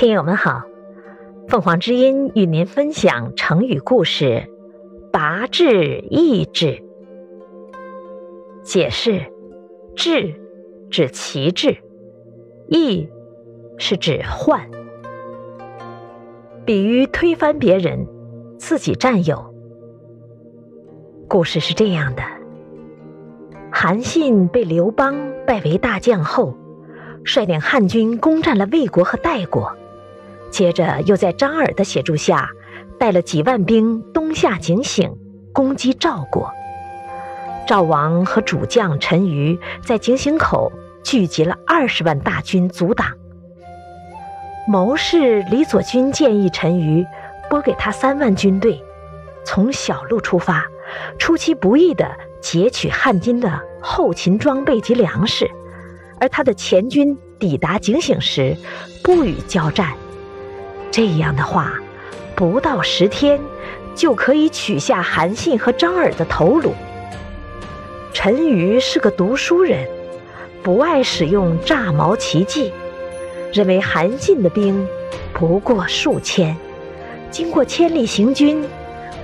听友们好，凤凰之音与您分享成语故事“拔智易志”。解释：智指旗帜，易是指换，比喻推翻别人，自己占有。故事是这样的：韩信被刘邦拜为大将后，率领汉军攻占了魏国和代国。接着又在张耳的协助下，带了几万兵东下警醒，攻击赵国。赵王和主将陈馀在井陉口聚集了二十万大军阻挡。谋士李左军建议陈馀拨给他三万军队，从小路出发，出其不意地劫取汉军的后勤装备及粮食，而他的前军抵达井陉时，不予交战。这样的话，不到十天就可以取下韩信和张耳的头颅。陈馀是个读书人，不爱使用诈毛奇计，认为韩信的兵不过数千，经过千里行军，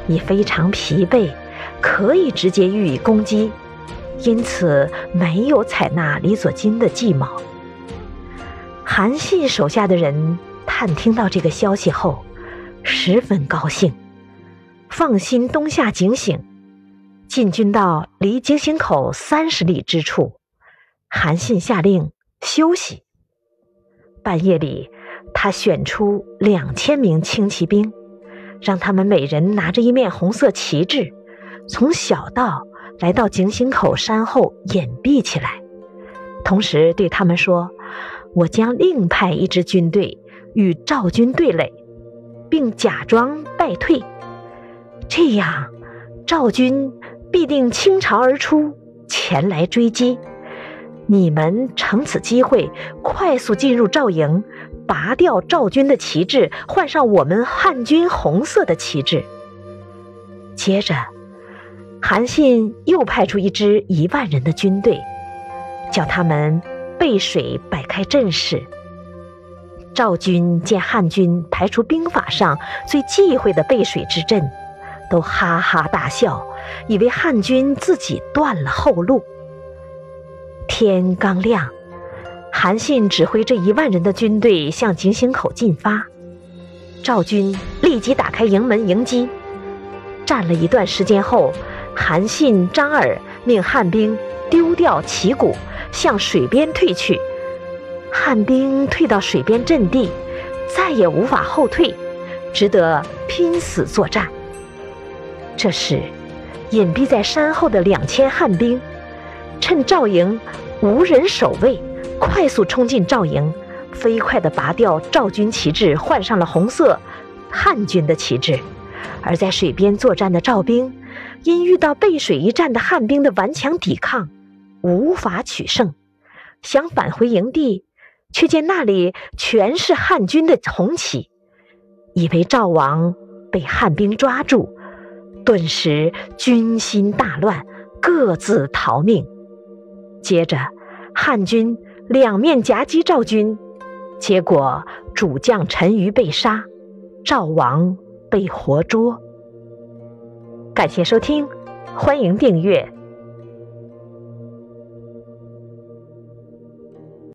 已非常疲惫，可以直接予以攻击，因此没有采纳李左金的计谋。韩信手下的人。探听到这个消息后，十分高兴，放心东下警醒，进军到离警醒口三十里之处。韩信下令休息。半夜里，他选出两千名轻骑兵，让他们每人拿着一面红色旗帜，从小道来到警醒口山后隐蔽起来，同时对他们说：“我将另派一支军队。”与赵军对垒，并假装败退，这样赵军必定倾巢而出，前来追击。你们乘此机会快速进入赵营，拔掉赵军的旗帜，换上我们汉军红色的旗帜。接着，韩信又派出一支一万人的军队，叫他们背水摆开阵势。赵军见汉军排除兵法上最忌讳的背水之阵，都哈哈大笑，以为汉军自己断了后路。天刚亮，韩信指挥这一万人的军队向井陉口进发，赵军立即打开营门迎击。战了一段时间后，韩信、张耳命汉兵丢掉旗鼓，向水边退去。汉兵退到水边阵地，再也无法后退，只得拼死作战。这时，隐蔽在山后的两千汉兵，趁赵营无人守卫，快速冲进赵营，飞快地拔掉赵军旗帜，换上了红色汉军的旗帜。而在水边作战的赵兵，因遇到背水一战的汉兵的顽强抵抗，无法取胜，想返回营地。却见那里全是汉军的红旗，以为赵王被汉兵抓住，顿时军心大乱，各自逃命。接着，汉军两面夹击赵军，结果主将陈馀被杀，赵王被活捉。感谢收听，欢迎订阅。